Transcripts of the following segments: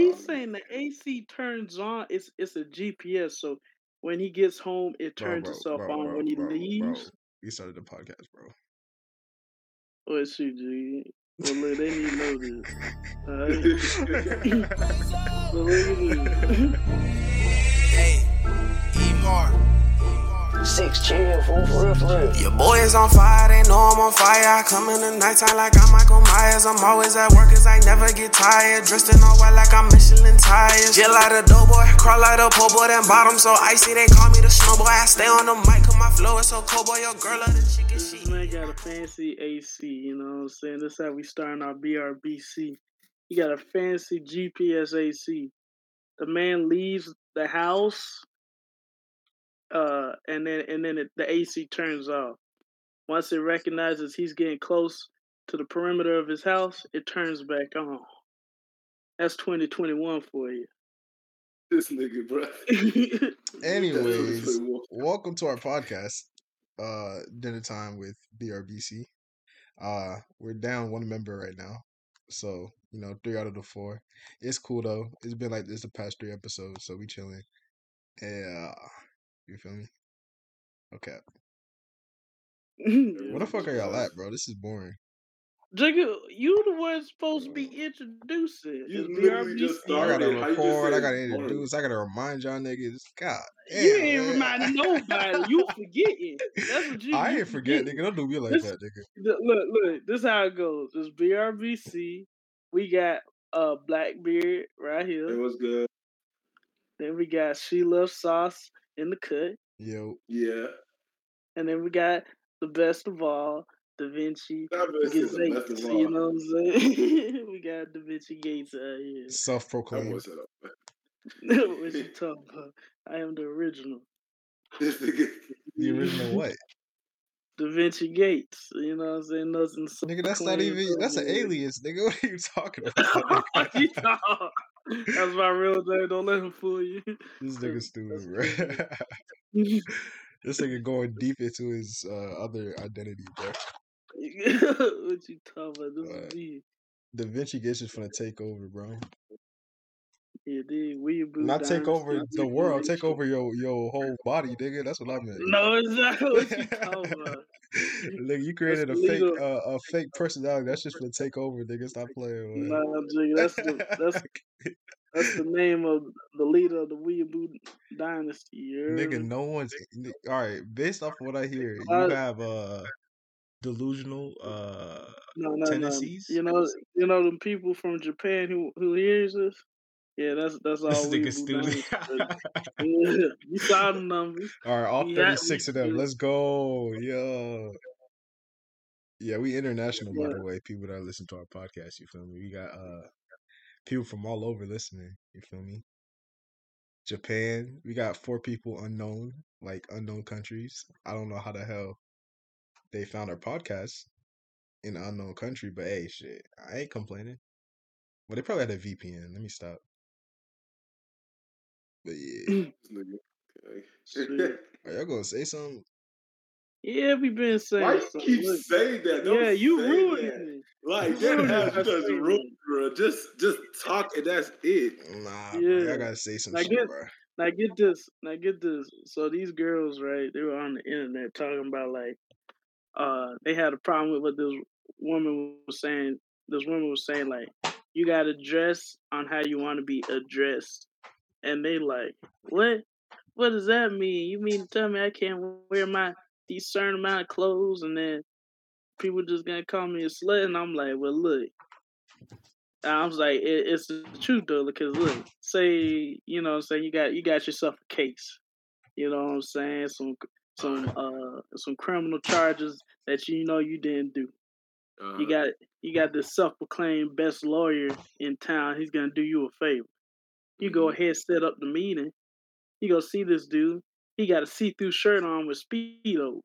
He's um, saying the AC turns on. It's it's a GPS, so when he gets home, it turns bro, itself bro, on bro, when he bro, bro. leaves. We started the podcast, bro. What shoot, G? Well, look, they need to know this. Alright. But look at this. Hey, E-Mar. Six chill, fool, for real, for real. Your boy is on fire, they know I'm on fire. I come in the nighttime like I'm Michael Myers. I'm always at work cause I never get tired. Dressed in all white like I'm Michelin tires. Jill out a doughboy, crawl out a po' boy, then bottom so icy. They call me the snowboy. I stay on the mic cause my flow is so cold, boy. Your girl love the chicken This shit. man got a fancy AC, you know what I'm saying? This how we starting our BRBC. He got a fancy GPS AC. The man leaves the house, uh, and then and then it, the AC turns off. Once it recognizes he's getting close to the perimeter of his house, it turns back on. That's 2021 for you. This nigga, bro. Anyways, welcome to our podcast. Uh, dinner time with BRBC. Uh, we're down one member right now, so you know three out of the four. It's cool though. It's been like this the past three episodes, so we chilling. Yeah, you feel me? Okay, what the fuck are y'all at, bro? This is boring. Jigga, you the one supposed to be introducing. You It's literally just BRBC. I gotta Started. How you just record. I gotta boring? introduce. I gotta remind y'all niggas. God, You ain't man. reminding nobody. You forgetting. That's what you. I you ain't forget, forgetting. nigga. Don't do me like This- that, nigga. Look, look. This how it goes. It's BRBC. We got uh Blackbeard right here. It was good. Then we got She Loves Sauce in the cut. Yo, Yeah. And then we got the best of all, Da Vinci That the best Gates. of You know what I'm saying? we got Da Vinci Gates out here. Self-proclaimed. boy up. what you talking about? I am the original. The original what? Da Vinci Gates. You know what I'm saying? Nothing. Nigga, that's not even. That's an over alias, nigga. What are you talking about? What you talking- That's my real name. Don't let him fool you. this nigga stupid, bro. this nigga going deep into his uh, other identity, bro. what you talking about? This What? is me. Da Vinci Gates just finna take over, bro. Yeah, dude. We Not take over the world, take over your your whole body, nigga. That's what I meant. No, it's not what you talking about. Look, you created a That's fake uh, a fake personality. That's just gonna take over, nigga. Stop playing. Nah, Man. Jigga, that's the that's that's the name of the leader of the Weeaboo dynasty. You heard Nigga, no one's all right. Based off what I hear, you have uh delusional uh no, no, no. tendencies. You know, you know them people from Japan who who hears us. Yeah, that's that's all This nigga Weeaboo stupid. dynasty. Yeah, you saw the numbers. All right, all 36 of them. Let's go. Yo. Yeah, we international, by the way. People that listen to our podcast, you feel me? We got uh people from all over listening, you feel me? Japan, we got four people unknown, like unknown countries. I don't know how the hell they found our podcast in an unknown country, but hey, shit, I ain't complaining. Well, they probably had a VPN. Let me stop. But yeah, This nigga. Shit. Okay. are y'all gonna say something? Yeah, we been saying. Why you something. keep Look, saying that? Don't yeah, you say ruined that. it. Like that has it by just saying ruined, bro. Just just talk and that's it. Nah, Yeah. y'all gotta say some Like shit, it- bro. Now get this. Now get this. So these girls, right? They were on the internet talking about like, uh, they had a problem with what this woman was saying. This woman was saying like, you got to dress on how you want to be addressed, and they like, what? What does that mean? You mean to tell me I can't wear my these certain amount of clothes, and then people just gonna call me a slut? And I'm like, well, look. I was like, it, it's the truth though, because look, say you know, what I'm saying you got you got yourself a case, you know what I'm saying, some some uh some criminal charges that you know you didn't do. Uh, You got you got this self-proclaimed best lawyer in town. He's gonna do you a favor. You go ahead, set up the meeting. You go see this dude. He got a see-through shirt on with speedos.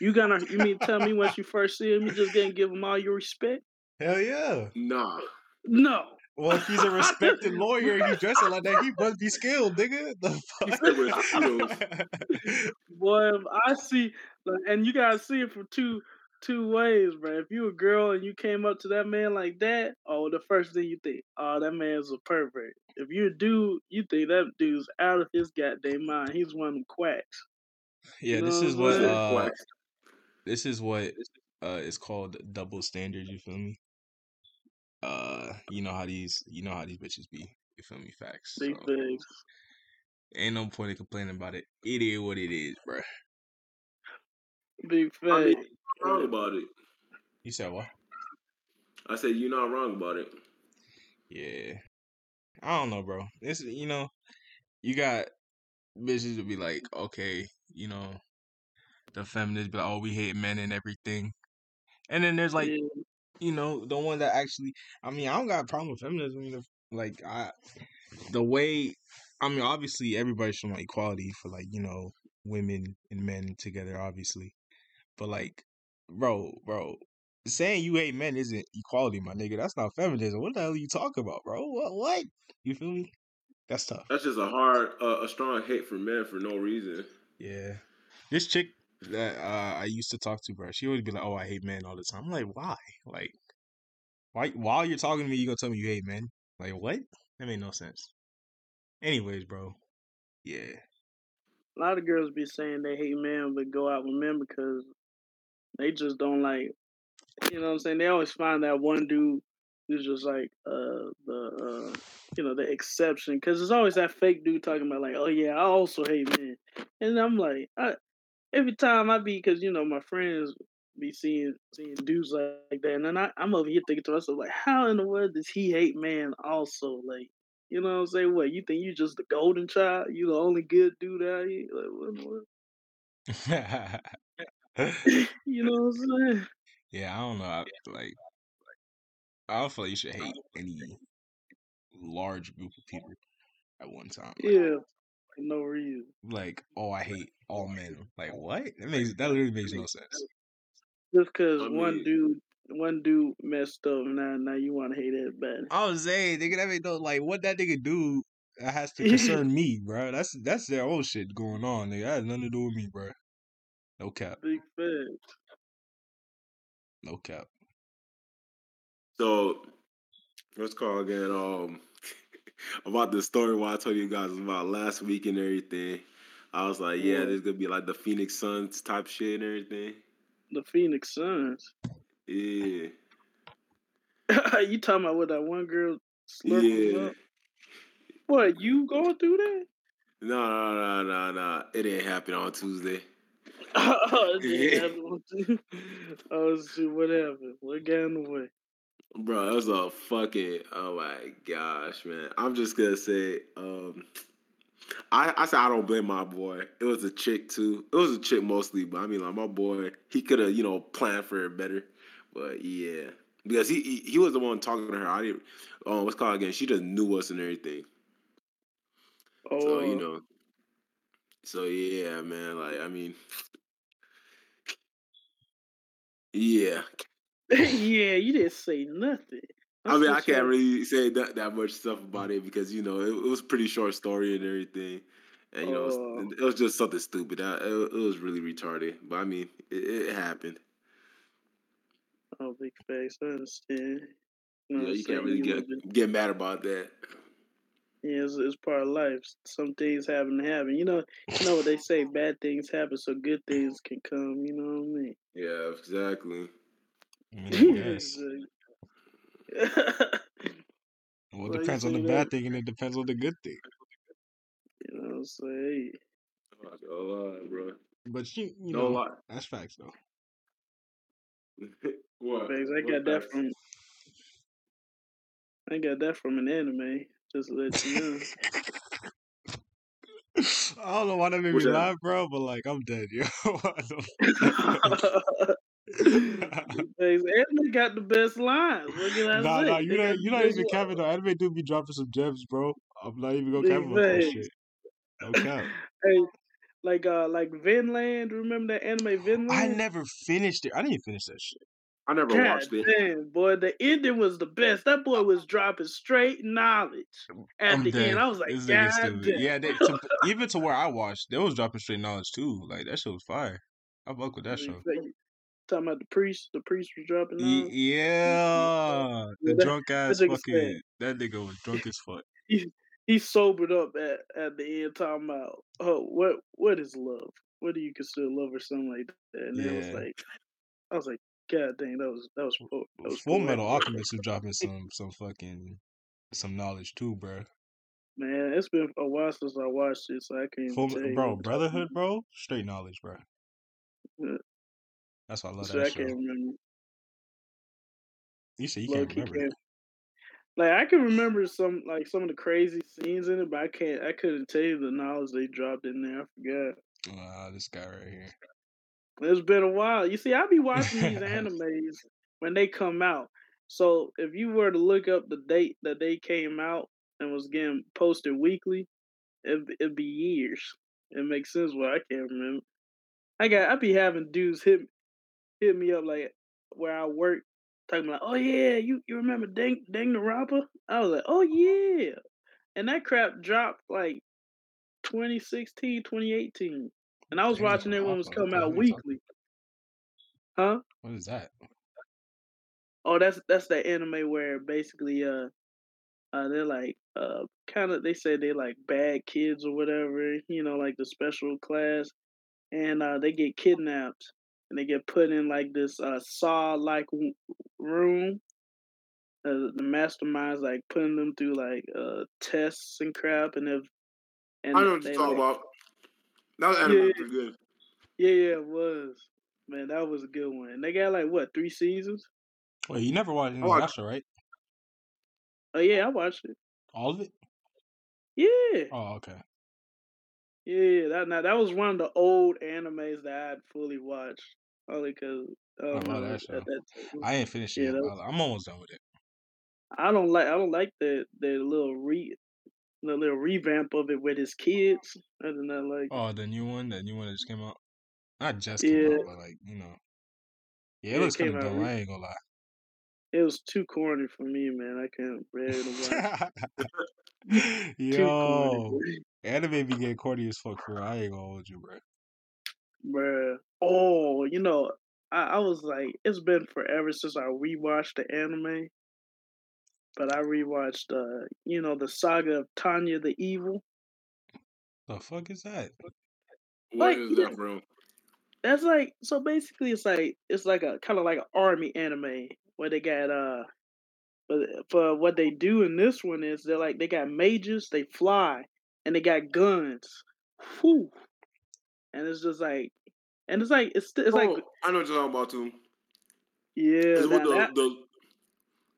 You gonna you mean tell me once you first see him, you just gonna give him all your respect? Hell yeah. nah. No. Well, if he's a respected lawyer and you dressing like that, he must be skilled, nigga. The He said with fuck? Boy, if I see, and you gotta see it from two two ways, bro. If you a girl and you came up to that man like that, oh, the first thing you think, oh, that man's a pervert. If you're a dude, you think that dude's out of his goddamn mind. He's one of them quacks. Yeah, You this is what what uh Quack. this is what uh is called double standard, you feel me? Uh you know how these you know how these bitches be, you feel me? Facts. Big So things. ain't no point in complaining about it. It is what it is, bruh. Big I mean, facts. you're not wrong about it. You said what? I said you're not wrong about it. Yeah. I don't know, bro. It's you know, you got bitches to be like, okay, you know, the feminists but like, oh, we hate men and everything. And then there's like, Yeah. you know, the one that actually I mean, I don't got a problem with feminism, you know, like I the way I mean, obviously everybody should want equality for like, you know, women and men together, obviously. But like, bro, bro, saying you hate men isn't equality, my nigga. That's not feminism. What the hell are you talking about, bro? What what? You feel me? That's tough. That's just a hard, uh, a strong hate for men for no reason. Yeah. This chick that uh, I used to talk to, bro, she always be like, "Oh, I hate men all the time." I'm like, why? Like, why? While you're talking to me, you gonna tell me you hate men? Like, what? That made no sense. Anyways, bro. Yeah. A lot of girls be saying they hate men but go out with men because they just don't like you know what I'm saying? They always find that one dude who's just like uh the uh you know the exception because there's always that fake dude talking about like oh yeah I also hate men. And I'm like I every time I be because you know my friends be seeing seeing dudes like, that and then I, I'm over here thinking to myself like how in the world does he hate man also? Like you know what I'm saying? What you think you just the golden child? You the only good dude out here? Like what in the world? you know what I'm saying yeah, I don't know. I, like, I don't feel like you should hate any large group of people at one time. Like, yeah for no reason like, oh, I hate all men. Like, what? That makes that literally makes no sense. just because I one dude one dude messed up now now you want to hate that bad I was saying, nigga, that make no like what that nigga do that has to concern me, bro. That's that's their own shit going on, nigga. That has nothing to do with me, bro. No cap, big facts. no cap. So, what's called again? Um, about the story why I told you guys about last week and everything. I was like, yeah, Yeah. there's gonna be like the Phoenix Suns type shit and everything. the Phoenix Suns. Yeah, you talking about what that one girl slurping yeah. up? What you going through that? No, no, no, no, no. It didn't happen on Tuesday. oh, Yeah. didn't happen on Tuesday. oh shit! Whatever. What got in the way? Bro, that was a fucking oh my gosh, man. I'm just gonna say, um I I said I don't blame my boy. It was a chick too. It was a chick mostly, but I mean like my boy, he could have, you know, planned for it better. But yeah. Because he, he he was the one talking to her. I didn't oh what's called again? She just knew us and everything. Oh, So, you know. So yeah, man, like I mean Yeah. yeah, you didn't say nothing. I mean, I can't really say that, that much stuff about it because you know it, it was a pretty short story and everything, and you know it, Oh. was, it was just something stupid. I, it, it was really retarded, but I mean, it, it happened. Oh, big face. I understand. You, know, I'm you can't really get get mad about that. Yeah, it's, it's part of life. Some things happen to happen. You know, you know what they say: bad things happen, so good things can come. You know what I mean? Yeah, exactly. I mean, I guess. Well, it depends on the bad thing and it depends on the good thing. you know what I'm saying? Oh, no lie, bro. But you, you No know, lie. that's facts though. what? Facts. I What got that facts? from. I got that from an anime. Just let you know. I don't know why that made What's me that? laugh, bro, but like I'm dead, yo. What the Facts. Anime got the best lines. What can I nah, say? nah, you not you not even capping though. Anime do be dropping some gems, bro. I'm not even gonna cap about that shit. No cap. Hey, like uh, like Vinland. Remember that anime Vinland? I never finished it. I didn't even finish that shit. I never God watched it. damn, boy, the ending was the best. That boy was dropping straight knowledge at I'm the dead. end. I was like, this God damn. Yeah, they, to, even to where I watched, they was dropping straight knowledge too. Like that shit was fire. I fuck with that mm, show. talking about the priest. The priest was dropping Ye- off. Yeah, the drunk ass nigga fucking. said- That nigga was drunk as fuck. He, he sobered up at, at the end, talking about, oh, what what is love? What do you consider love or something like that? And it was like, I was like, God dang, that was that was po- that was Full poetic, Metal. Alchemist was dropping some some fucking some knowledge too, bro. Man, it's been a while since I watched it, so I can't Full, tell bro, Brotherhood, bro, straight knowledge, bro. Yeah. That's why I love So I that show. can't remember. You said you Low can't remember. can't. Like I can remember some like some of the crazy scenes in it, but I can't. I couldn't tell you the knowledge they dropped in there. I forgot. Ah, this guy right here. It's been a while. You see, I be watching these animes when they come out. So if you were to look up the date that they came out and was getting posted weekly, it'd, it'd be years. It makes sense why I can't remember. I got I be having dudes hit hit me up like where I work, talking like, oh yeah, you, you remember Danganronpa? I was like, oh yeah. And that crap dropped like 2016, 2018. And I was watching it when it was coming out hell you talking- weekly. Huh? What is that? Oh, that's that's the anime where basically uh uh they're like uh kind of they say they like bad kids or whatever, you know, like the special class, and uh they get kidnapped and they get put in like this uh saw like room. Uh, the mastermind's like putting them through like uh tests and crap, and if and I know what you're talking like- about. That was anime Yeah. pretty good. Yeah, yeah, it was. Man, that was a good one. And they got like what three seasons? Well, you never watched any Oh, of show, right? Oh yeah, I watched it. All of it? Yeah. Oh, okay. Yeah, that now that was one of the old animes that I had fully watched. Only because I um, don't that at that. I ain't finished it Yeah, yet. that but I'm almost done with it. I don't like I don't like the the little re the little revamp of it with his kids. I do not like. Oh, the new one, the new one that just came out. Not just Yeah. came out, but like you know. Yeah, Yeah, it it looks kind of re- I ain't gonna lie. It was too corny for me, man. I can't bear to watch. Yo, corny, anime be getting corny as fuck for real. I ain't gonna hold you, bro. bruh. Oh, you know, I, I was like, it's been forever since I rewatched the anime. But I rewatched, uh, you know, the saga of Tanya the Evil. The fuck is that? What Like, is yeah. that from? That's like so basically it's like it's like a kind of like an army anime where they got uh but for what they do in this one is they're like they got mages, they fly, and they got guns. Whew. And it's just like and it's like it's it's like oh, I know what you're talking about too. yeah, It's with the, that- the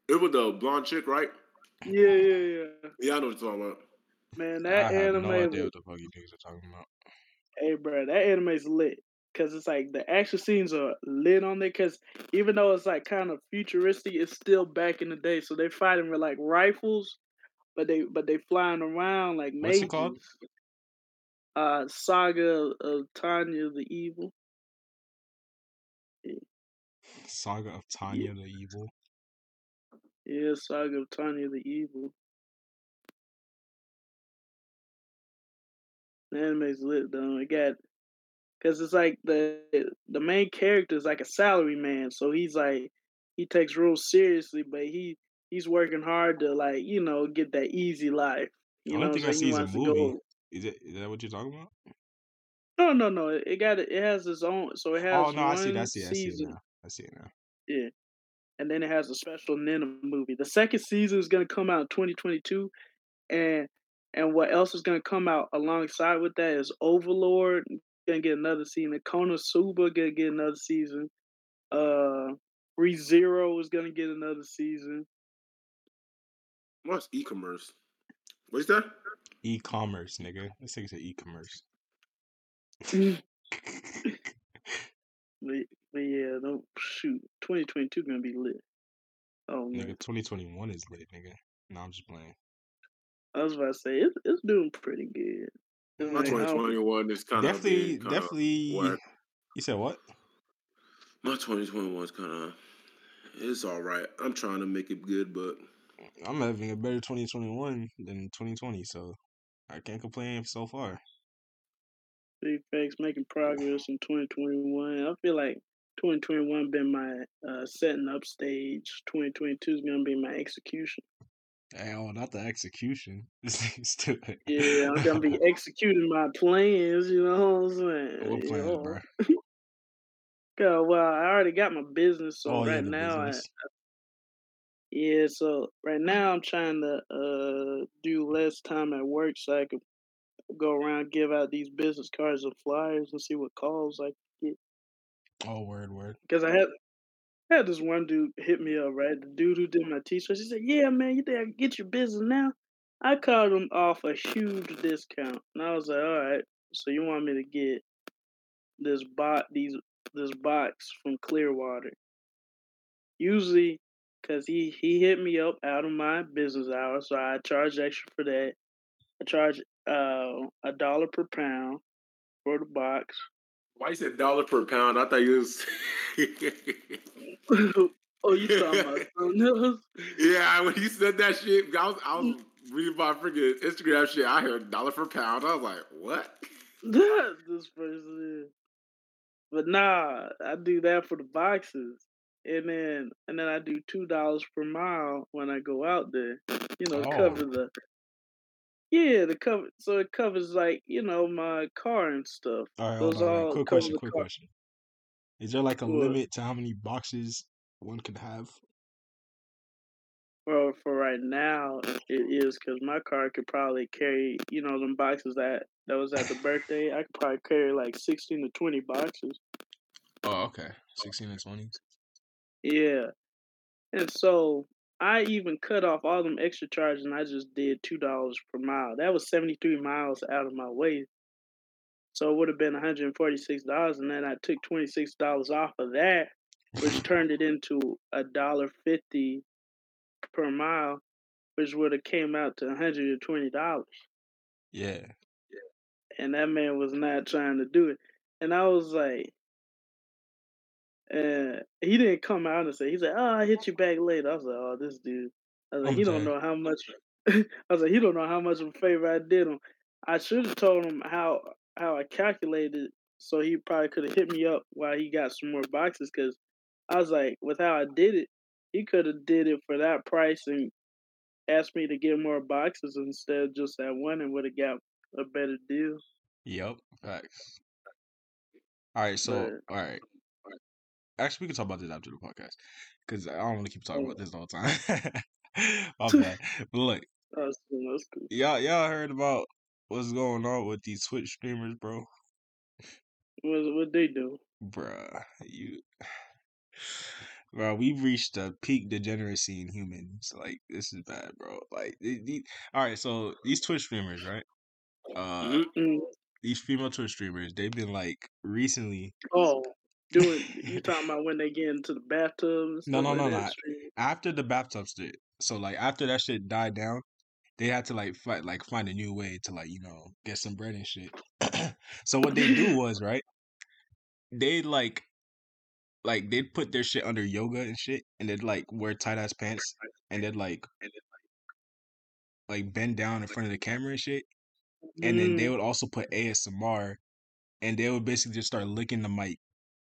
it was the blonde chick, right? yeah, yeah, yeah. Yeah, I know what you're talking about. Man, that I that have anime no idea was- what the fuck you niggas are talking about. Hey, bro, that anime's lit because it's like the action scenes are lit on there. Because even though it's like kind of futuristic, it's still back in the day. So they're fighting with like rifles, but they but they flying around like What's mages. it called? Uh, Saga of Tanya the Evil. Saga of Tanya the Evil. Yeah, Saga of Tanya the Evil. The anime's lit though. It got because it's like the the main character is like a salary man, so he's like he takes real seriously, but he he's working hard to like you know get that easy life. You I don't think so I see a movie. Is it? Is that what you're talking about? No, no, no. It got it has its own. So it oh, has Oh no, I see. I see. it, I see it now. I see it now. Yeah. And then it has a special Nina movie. The second season is gonna come out in 2022, and and what else is gonna come out alongside with that is Overlord gonna get another season. Konosuba gonna get another season. Uh, ReZero is gonna get another season. What's e-commerce? What's that? E-commerce, nigga. This thing said e-commerce. But, but yeah, don't shoot. 2022 gonna be lit. Oh man, nigga, 2021 is lit, nigga. No, I'm just playing. I was about to say it's it's doing pretty good. It's My like, 2021 is kind of Definitely, definitely. whack. You said what? My 2021 is kind of it's all right. I'm trying to make it good, but I'm having a better 2021 than 2020, so I can't complain so far. Big facts making progress in 2021. I feel like 2021 been my uh, setting up stage. 2022 is gonna be my execution. Hell, not the execution. This thing's stupid. Yeah, I'm gonna be executing my plans. You know what I'm saying? What know? bro? 'Cause, well, I already got my business, so Oh yeah, right the now, I, business. yeah, so right now I'm trying to uh do less time at work so I can go around give out these business cards and flyers and see what calls I. Oh, word, word. Because I had I had this one dude hit me up, right? The dude who did my t-shirts. He said, "Yeah, man, you think I can get your business now?" I called him off a huge discount, and I was like, "All right, so you want me to get this bot these this box from Clearwater?" Usually, because he he hit me up out of my business hours, so I charge extra for that. I charge uh a dollar per pound for the box. Why you said dollar per pound? I thought you was. oh, you talking about something yeah, when you said that shit, I was, I was reading my freaking Instagram shit. I heard dollar per pound. I was like, what? this person is. But nah, I do that for the boxes. And then and then I do two dollars per mile when I go out there. You know, to cover Oh. the Yeah, the cover so it covers like, you know, my car and stuff. All right, hold Those on. All Quick question. Quick car. question. Is there like a What? limit to how many boxes one can have? Well, for right now, it is because my car could probably carry, you know, them boxes that that was at the birthday. I could probably carry like sixteen to twenty boxes. Oh, okay. Sixteen to twenty. Yeah, and so I even cut off all them extra charges, and I just did two dollars per mile. That was seventy three miles out of my way, so it would have been one hundred and forty six dollars. And then I took twenty six dollars off of that, which turned it into a dollar fifty per mile, which would have came out to one hundred and twenty dollars. Yeah. and that man was not trying to do it. And I was like, and he didn't come out and say, he's like, oh, I hit you back later. I was like, oh, this dude. I was like, I'm he don't know how much. I was like, he don't know how much of a favor I did him. I should have told him how how I calculated, so he probably could have hit me up while he got some more boxes. Because I was like, with how I did it, he could have did it for that price and asked me to get more boxes instead of just that one, and would have got a better deal. Yep. Facts. All right. So, But all right. Actually, we can talk about this after the podcast because I don't want to keep talking Oh. about this all the whole time. My bad. But look, That's cool. That's cool. y'all, y'all heard about what's going on with these Twitch streamers, bro? What what they do? Bruh, you, bro, we've reached a peak degeneracy in humans. Like, this is bad, bro. Like, the, the, all right. So these Twitch streamers, right? Uh, Mhm. Mm. these female Twitch streamers, they've been like recently Oh, doing you talking about when they get into the bathtubs? No, no, no, no. after the bathtub shit. So like after that shit died down, they had to like fight like find a new way to like you know get some bread and shit. so what they do was right, they like like they'd put their shit under yoga and shit, and they'd like wear tight ass pants, and they'd like like bend down in front of the camera and shit, and then they Mm, would also put ASMR, and they would basically just start licking the mic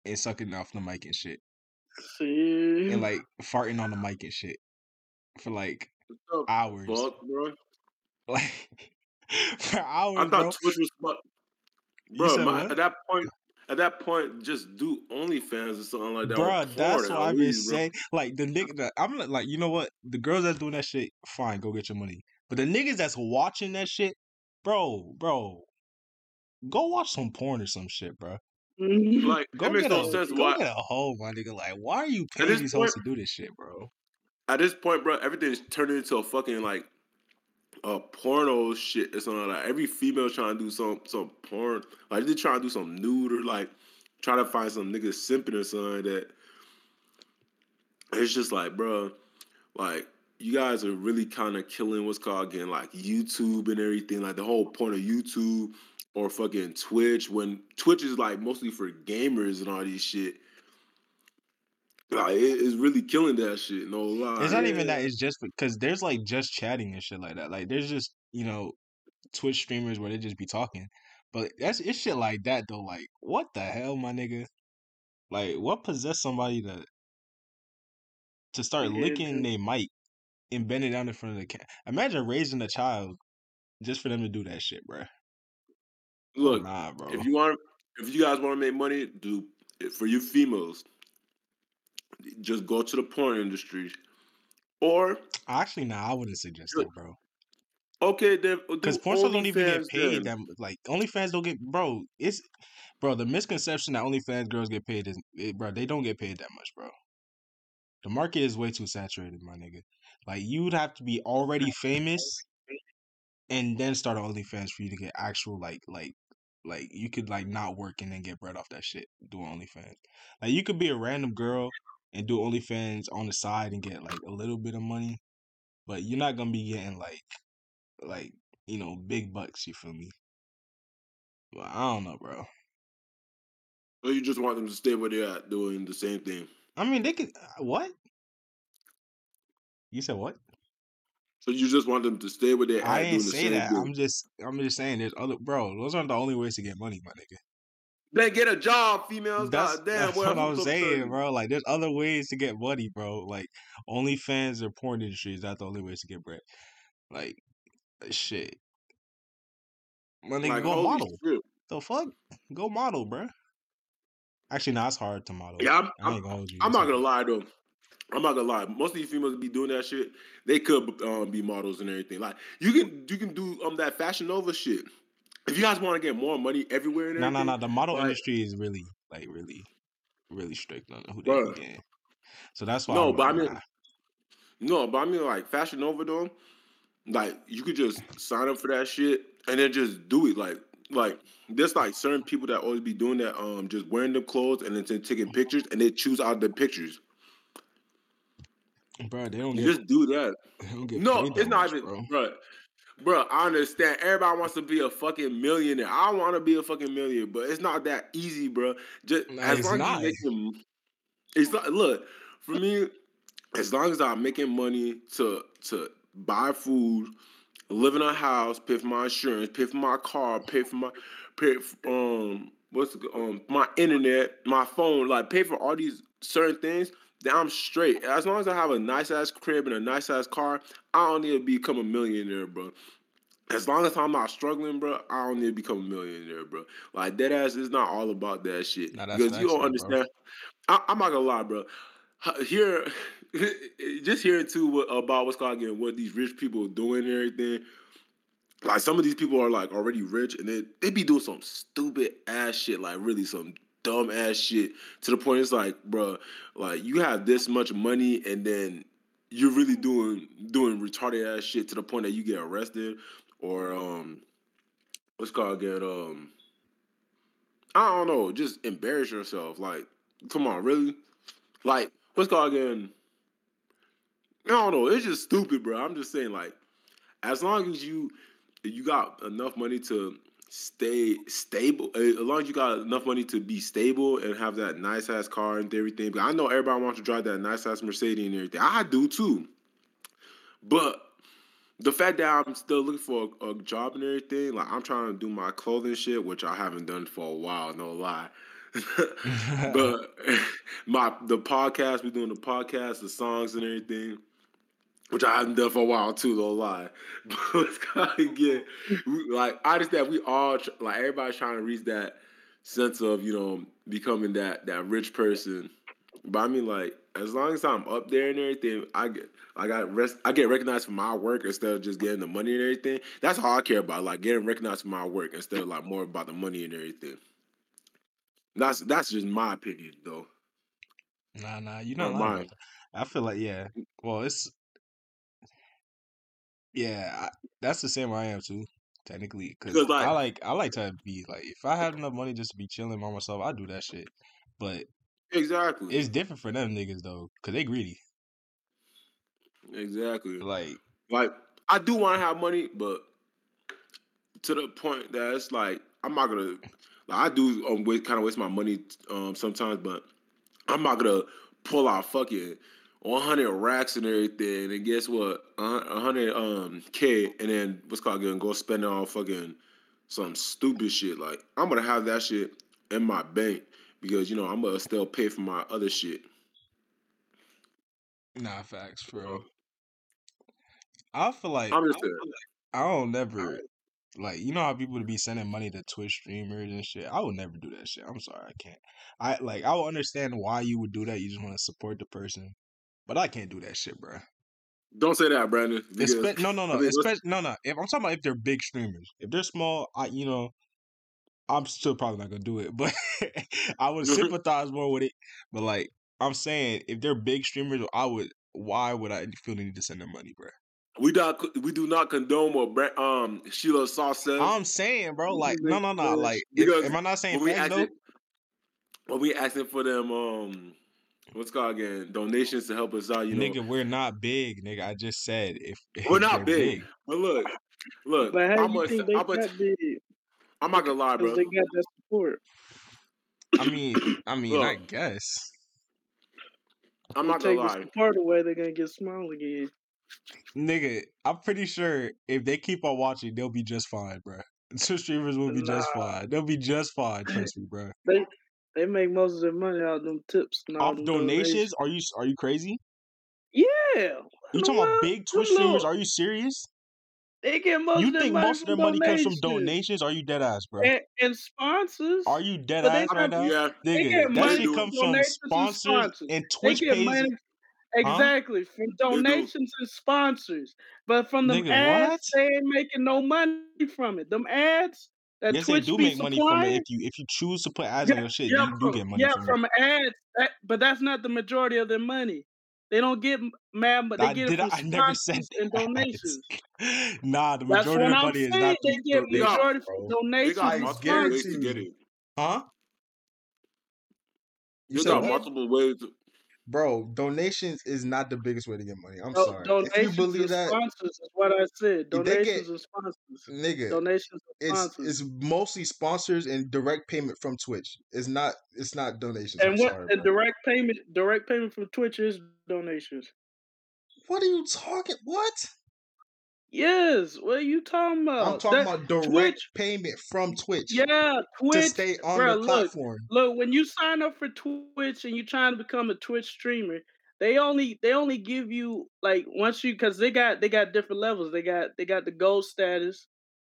and sucking off the mic and shit, see, and like farting on the mic and shit for like hours. fuck, bro? like for hours. I thought bro. Twitch was bro. My, at that point, at that point, just do OnlyFans or something like that. Bruh, that's what I've been saying. Like the nigga, I'm like, like, you know what? The girls that's doing that shit, fine, go get your money. But the niggas that's watching that shit, bro, bro, go watch some porn or some shit, bro. Mhm. Like Go it makes get no a, sense go why get a hoe, my nigga. Like, why are you at paying this these hoes to do this shit, bro? at this point, bro, everything's turned into a fucking like a porno shit or something like. Every female trying to do some some porn, like they trying to do some nude or like trying to find some nigga simping or something that. It's just like, bro, like you guys are really kind of killing what's called again like YouTube and everything. Like the whole point of YouTube or fucking Twitch when Twitch is like mostly for gamers and all these shit. Like it is really killing that shit. No lie. It's not even that. It's just because there's like just chatting and shit like that. Like, there's just you know Twitch streamers where they just be talking. But that's it's shit like that though. Like, what the hell, my nigga? Like, what possessed somebody to to start Yeah, licking their mic and bend it down in front of the cat? Imagine raising a child just for them to do that shit, bro. Oh, Look, nah, bro. if you want, if you guys want to make money, do eh, for you females, just go to the porn industry, or Actually, nah, I wouldn't suggest that, bro. okay, then uh, Because porn stars don't even get paid then. that like OnlyFans don't get bro. It's bro. The misconception that OnlyFans girls get paid is it, bro. They don't get paid that much, bro. The market is way too saturated, my nigga. Like you'd have to be already famous and then start an OnlyFans for you to get actual like like like you could like not work and then get bread off that shit doing OnlyFans. Like you could be a random girl and do OnlyFans on the side and get like a little bit of money, but you're not gonna be getting like like you know big bucks. You feel me? But I don't know, bro. Or you just want them to stay where they're at, doing the same thing. I mean, they could uh, what? You said what? So you just want them to stay with their. I ain't say that. Thing. I'm just I'm just saying there's other bro. Those aren't the only ways to get money, my nigga. Then get a job, females. That's, God damn, that's what I'm saying, bro. Like, there's other ways to get money, bro. Like, OnlyFans or porn industry is not the only ways to get bread. Like, shit. My nigga, Like, go model. shit. The fuck? Go model, bro. Actually, no, it's hard to model. Yeah, I'm, I'm, ain't gonna hold you. I'm not gonna lie though. I'm not gonna lie. Most of these females be doing that shit. They could um, be models and everything. Like you can you can do um that Fashion Nova shit. If you guys want to get more money everywhere No, no, no. The model like- industry is really, like, really, really strict on who they get. So that's why. No, I'm but I mean, nah. No, but I mean like Fashion Nova though, like you could just sign up for that shit and then just do it. Like like there's like certain people that always be doing that, um, just wearing them clothes and then taking pictures and they choose out the pictures. Bro, they don't get, just do that. they don't get No, it's not much, even, bro. bro. I understand. Everybody wants to be a fucking millionaire. I want to be a fucking millionaire, but it's not that easy, bro. Just as it's long not. as you make it's not. Look, for me, as long as I'm making money to to buy food, live in a house, pay for my insurance, pay for my car, pay for my pay for, um what's um my internet, my phone, like pay for all these certain things. Then I'm straight. As long as I have a nice ass crib and a nice ass car, I don't need to become a millionaire, bro. As long as I'm not struggling, bro, I don't need to become a millionaire, bro. Like that ass is not all about that shit. Nah, because you don't though, bro. understand. I, I'm not gonna lie, bro. Here, just hearing too what, about what's called again, what these rich people are doing and everything. Like some of these people are like already rich and they they be doing some stupid ass shit, like really some dumb ass shit. To the point it's like, bro, like you have this much money and then you're really doing doing retarded ass shit to the point that you get arrested or um what's called again um I don't know, just embarrass yourself. Like, come on, really? Like, what's called again? I don't know. It's just stupid, bro. I'm just saying, like, as long as you you got enough money to stay stable, as long as you got enough money to be stable and have that nice ass car and everything. But I know everybody wants to drive that nice ass Mercedes and everything. I do too. But the fact that I'm still looking for a, a job and everything, like I'm trying to do my clothing shit, which I haven't done for a while, no lie. but my the podcast, we doing the podcast, the songs and everything, which I haven't done for a while too, no lie. But it's kind of get like I understand we all like everybody's trying to reach that sense of you know becoming that that rich person. But I mean, like, as long as I'm up there and everything, I get, I got rest, I get recognized for my work instead of just getting the money and everything. That's all I care about, like getting recognized for my work instead of like more about the money and everything. That's that's just my opinion, though. Nah, nah, you're Not not lying. mine. about that. I feel like yeah. Well, it's yeah. I, that's the same I am too. Technically, because like- I like I like to be like if I had enough money just to be chilling by myself, I do that shit. But Exactly. it's different for them niggas though, cause they greedy. exactly. Like Like I do want to have money, but to the point that it's like I'm not gonna. Like, I do um, waste, kind of waste my money um, sometimes, but I'm not gonna pull out fucking 100 racks and everything, and guess what? 100 um k, and then what's called gonna go spend it on fucking some stupid shit. Like I'm gonna have that shit in my bank, because you know I'm gonna still pay for my other shit. Nah, facts, bro. I feel like I'm just saying. I don't never like you know how people to be sending money to Twitch streamers and shit. I would never do that shit. I'm sorry, I can't. I like I will understand why you would do that. You just want to support the person, but I can't do that shit, bro. Don't say that, Brandon. Espe- no, no, no. I mean, Espe- no, no. If I'm talking about if they're big streamers, if they're small, I you know, I'm still probably not gonna do it. But I would sympathize more with it. But like I'm saying, if they're big streamers, I would. Why would I feel the need to send them money, bro? we not we do not condone what um Sheila Sauce says. I'm saying, bro. Like, no, no, no. Like, if, am I not saying when we asking, when we asking for them um what's it called again donations to help us out, you know. nigga, we're not big, nigga. I just said if, if We're not they're big. But look, look, But how I'm, do you gonna, think they I'm, gonna, big? I'm not gonna lie, bro. they got that support. I mean, I mean, I guess, I'm not gonna take lie. the support away, they're gonna get small again. nigga. I'm pretty sure if they keep on watching, they'll be just fine, bro. Two streamers will be just fine. They'll be just fine. Trust me, bro. They they make most of their money out of them tips Off them donations? Are you are you crazy? Yeah. You talking about big Twitch streamers? Are you serious? They get most You of their think money most of their from money comes from donations donations? Are you dead ass, bro? and, and sponsors. Are you dead But ass right now? Yeah, They Nigga, get that money shit from comes from donations and sponsors sponsors. and They Twitch get pays. money exactly from donations and sponsors, but from the ads, what? they ain't making no money from it. Them ads that Yes, Twitch they do be make money from it. If you if you choose to put ads on your shit, yeah, you do from, get money yeah, from, from it. ads. That, but that's not the majority of their money. They don't get m- mad, but they I get did. it from I never said sponsors and donations. nah, the majority of the I'm money is saying. not They from get donations, majority bro. from they donations got multiple ways to get it. Huh? You They said got what? multiple ways. To, Bro, donations is not the biggest way to get money. I'm sorry. If you donations believe that, sponsors is what I said. Donations get and sponsors. nigga. Donations It's sponsors. it's mostly sponsors and direct payment from Twitch. It's not it's not donations. I'm And what sorry, and direct payment direct payment from Twitch is donations. What are you talking? What? Yes. What are you talking about? I'm talking That- about direct Twitch. payment from Twitch Yeah, Twitch to Twitch. stay on Bro, the look, platform. look. When you sign up for Twitch and you're trying to become a Twitch streamer, they only they only give you like once you because they got they got different levels. They got they got the gold status,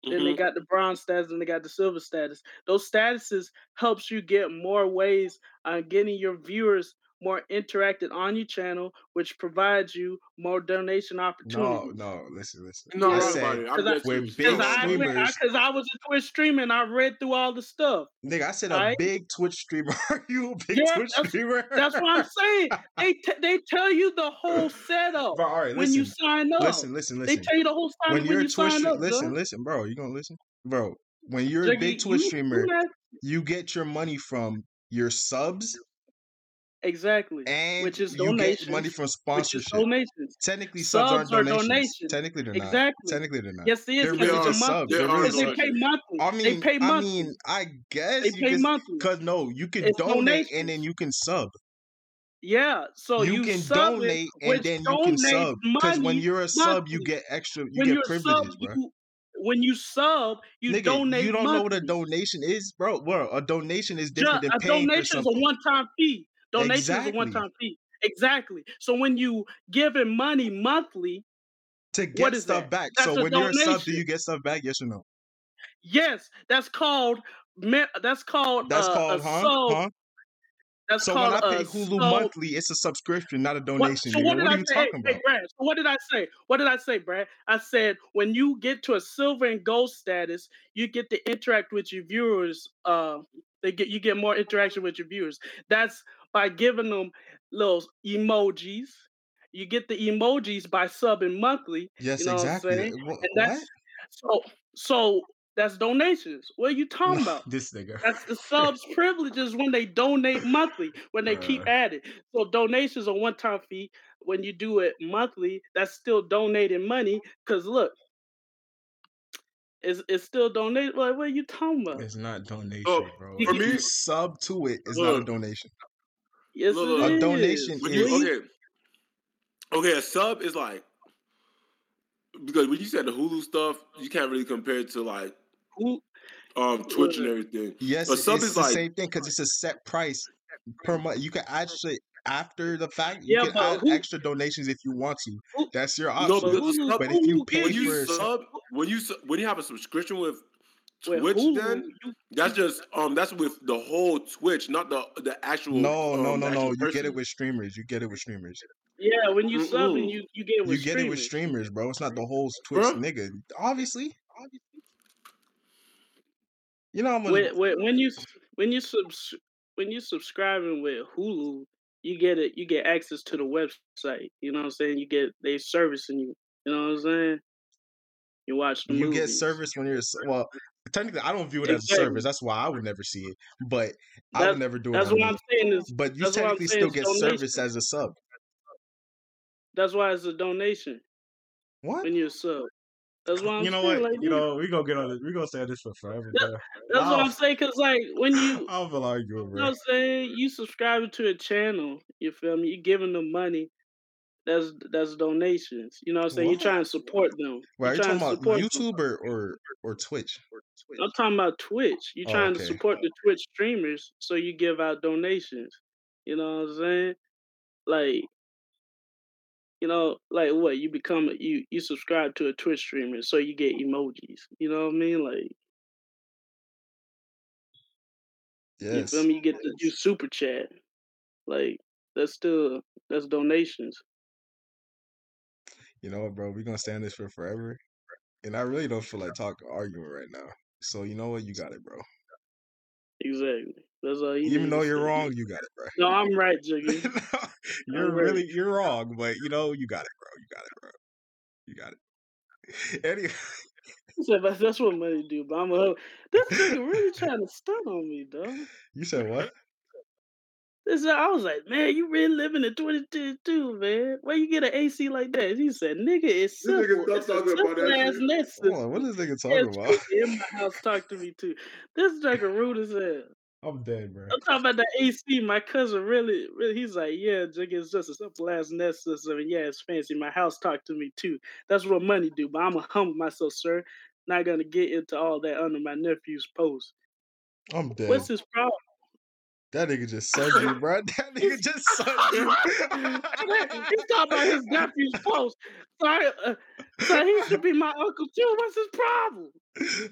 then they Mhm. got the bronze status, and they got the silver status. Those statuses helps you get more ways on getting your viewers more interacted on your channel, which provides you more donation No, opportunities. no, listen, listen. No, I right said. I Cause I- get we're you. big Because I, I, streamers. cause I was a Twitch streamer and I read through all the stuff. nigga, I said a big Twitch streamer. Are you a big Yeah, Twitch that's- streamer? That's what I'm saying. They t- they tell you the whole setup Bro, all right, when listen, you sign up. listen, listen, They tell you the whole setup When when, you're a you Twitch, sign stream- up. listen, duh. listen, bro. You gonna listen, bro? When you're a big Twitch you- streamer, you get your money from your subs exactly, and which is you get donations. money from which is sponsorship. donations. Technically, subs, aren't Subs are donations. donations. Technically, they're not. Exactly. Technically, they're not. Yes, it is They're because really are. it's subs. monthly. They They're really they pay monthly. I they mean, pay I mean, I guess they pay can, monthly. cause no, you can It's donate and then you can sub. Yeah, so you, you, can sub it, donate and then you can sub. Cause when you're a sub, you get extra, you when get privileges, sub, bro. you, when you sub, you Nigga, donate you don't know what a donation is, bro. Bro, a donation is Ju- different than a paying for donation is a one-time fee. Donation is a one-time fee. Exactly. So when you giving money monthly, To get stuff that? back. That's so when you're a sub, do you get stuff back? Yes or no? Yes, that's called. That's called. That's uh, called, huh? Huh? That's So when I pay Hulu monthly, it's a subscription, not a What, donation. so what did What I are you say? Hey, hey. Brad. So what did I say? What did I say, Brad? I said when you get to a silver and gold status, you get to interact with your viewers. Uh, they get you get more interaction with your viewers. That's by giving them little emojis. You get the emojis by subbing monthly. Yes, You know what exactly. saying? And that's so so that's donations. What are you talking about? this nigga. That's the subs privileges when they donate monthly, when they keep Bruh. adding. So donations are one time fee. When you do it monthly, that's still donating money. Cause look, it's it's still donated. Like, what are you talking about? It's not oh, donation, Oh, bro. for me- sub to it, it's not a donation. Yes, Look, it look, A is. donation When is- you, okay, okay, a sub is like because when you said the Hulu stuff, you can't really compare it to like Who- um Twitch and everything. Yes, But it's sub the is like same thing because it's a set price per month. You can actually after the fact you Yeah, can but add who- extra donations if you want to. Who- That's your no, option. but sub, But if you pay when you for a sub, sub when you su- when you have a subscription with with Twitch, Hulu, then you, that's just um that's with the whole Twitch, not the the actual. no, no, um, no, the no. actual You get it with streamers. You get it with streamers. yeah, when you sub Mm-mm. and you you get it You with get it with streamers. streamers, bro. It's not the whole Twitch Bruh. nigga. Obviously. Obviously. You know I'm gonna When, when, when you when you subs when you subscribing with Hulu, you get it. You get access to the website. You know what I'm saying? You get they servicing you. You know what I'm saying? You watch the you get service when you're well. Technically, I don't view it as a service. That's why I would never see it. But I would never do it. That's what. I'm saying is But you that's I'm technically still get service as a sub. that's why it's a donation What? when you're a sub. That's what I'm You know saying. what? Like, You know we gonna get on this. We gonna say this for forever, That- that's what I'm saying. Cause like when you I don't feel arguing, You know what I'm saying? You subscribing to a channel, you feel me? You giving them money. That's that's donations. You know what I'm saying? What? You're trying to support them. Are You're trying talking to about support them. Or, or Twitch? I'm talking about Twitch. You're Oh, trying okay. to support the Twitch streamers, so you give out donations. You know what I'm saying? Like, you know, like what? You become a, you you subscribe to a Twitch streamer, so you get emojis. You know what I mean? Like, you Yes. feel me? You get to do super chat. Like, that's still that's donations. You know what, bro? We're gonna stand this for forever. And I really don't feel like talking arguing right now. So you know what? You got it, bro. Exactly. That's all you Even though you're say. wrong, you got it, bro. No, I'm right, Jiggy. you're I'm right. really you're wrong, but you know you got it, bro. You got it, bro. You got it. Anyway, So that's, what money do. But I'm a this nigga really trying to stunt on me, dog. you said what? This I was like, man, you really living in 2022, man. Where you get an AC like that? He said, nigga, it's This nigga simple. stop It's talking about that ass shit. net Hold on, what is this nigga talking about? Quincy in my house talk to me too. This nigga rude as hell. I'm dead, bro. I'm talking about the AC. My cousin really, really, he's like, yeah, Jiggy, it's just a simple ass Nest system, and yeah, it's fancy. My house talk to me too. That's what money do. But I'm gonna humble myself, sir. Not gonna get into all that under my nephew's post. I'm dead. What's his problem? That nigga just sunned you, bro. That nigga just sunned you. He's talking about his nephew's post. Uh, so he should be my uncle too. What's his problem?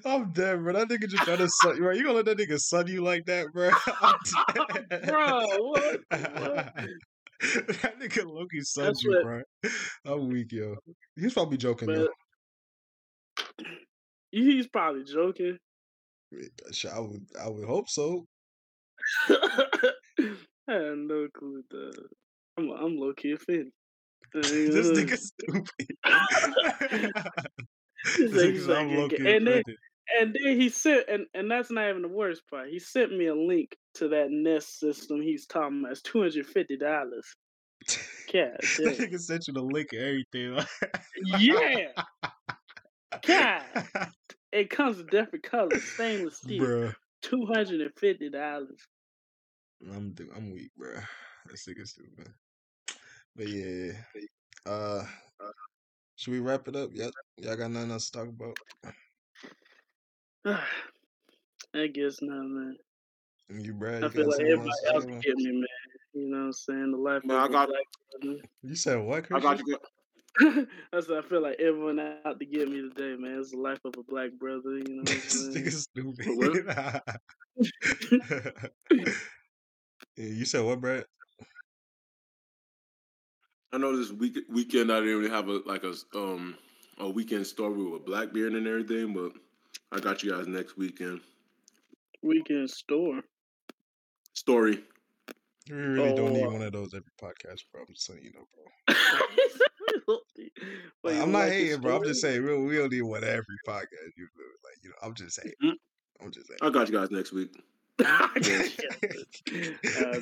I'm dead, bro. That nigga just trying to sun you, bro. You gonna let that nigga sun you like that, bro? Bro, what? what? that nigga Loki sunned you, what- bro. I'm weak, yo. He's probably joking, But though. he's probably joking. I would, I would hope so. I had no clue, dog. I'm, I'm low key offended. this nigga stupid. This like- nigga he's said, like, I'm low-key and then- offended. And then he sent, and, and that's not even the worst part. He sent me a link to that Nest system he's talking about. It's two hundred fifty dollars. God That nigga sent you the link and everything. Yeah. God. It comes in different colors, stainless steel. Two hundred and fifty dollars. I'm I'm weak, bro. That's nigga stupid. But yeah, uh, should we wrap it up? Yep. Y'all got nothing else to talk about? I guess not, man. And You, Brad, I you feel like something everybody else to can get me, man. You know what I'm saying? The life Man, of I a got- black brother. You said what, I got you. That's what I feel like everyone out to get me today, man. It's the life of a black brother, you know what I'm this saying? nigga stupid. yeah, you said what, Brad? I know this week weekend I didn't really have a like a um a weekend story with Blackbeard and everything, but I got you guys next weekend Weekend store. story. We really don't need Oh. one of those every podcast, bro. I'm just letting you know, bro. Wait, you I'm not like hating, bro. I'm just saying we don't, we don't need one every podcast. You feel me? Like you know, I'm just saying. Mhm. I'm just saying. I got you guys next week. I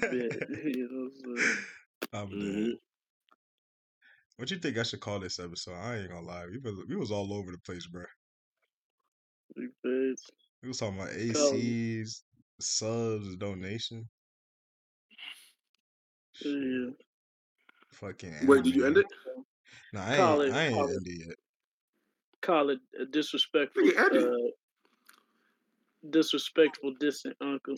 bet. You know what I'm mm-hmm. What you think I should call this episode? I ain't gonna lie. We was, we was all over the place, bro. Big. We was talking about Tell ACs, subs, donation. Shit, Yeah. Fucking. Wait, did you end it? No, I Call ain't. it- I ain't call it. ended yet. Call it a disrespectful. Nigga, Uh, disrespectful, distant uncle.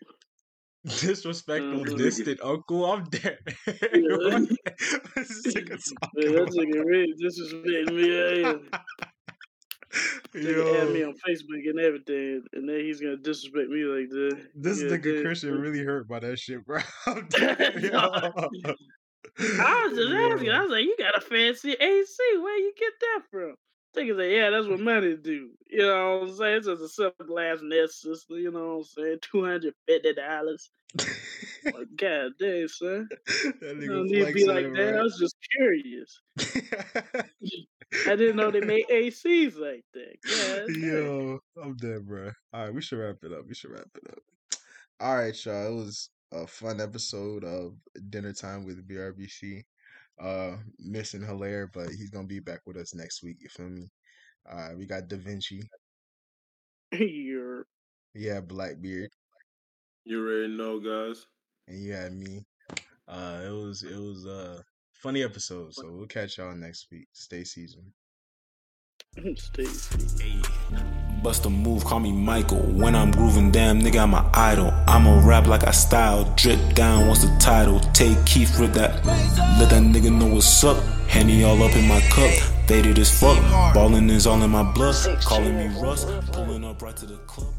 Disrespectful, Mhm. distant uncle. I'm dead. Yeah. This nigga Yeah, that nigga really disrespecting me. Yeah, add me on Facebook and everything, and then he's gonna disrespect me like that. this Yeah, nigga that- Christian really hurt by that shit, bro. I'm dead. Yo. I was just asking. I was like, "You got a fancy AC? Where you get that from?" Nigga said, "Yeah, that's what money do." You know what I'm saying? It's just a simple glass nest system. You know what I'm saying? Two hundred fifty dollars. Like, God damn, son. that You don't need to be like that. I was just curious. I didn't know they made ACs like that. God. Yo, I'm dead, bro. All right, we should wrap it up. We should wrap it up. All right, y'all. It was a fun episode of Dinner Time with BRBC. Uh, missing Hilaire, but he's gonna be back with us next week. You feel me? Uh, we got Da Vinci. You're You had Blackbeard, You already know, guys. and you had me. Uh, it was it was a funny episode. So we'll catch y'all next week. Stay seasoned. Bust a move, call me Michael. When I'm grooving, damn nigga, I'm an idol. I'ma rap like I style. Drip down, what's the title? Take Keith with that. Let that nigga know what's up. Henny all up in my cup. Faded as fuck. Ballin' is all in my blood. Calling me Russ. Pulling up right to the club.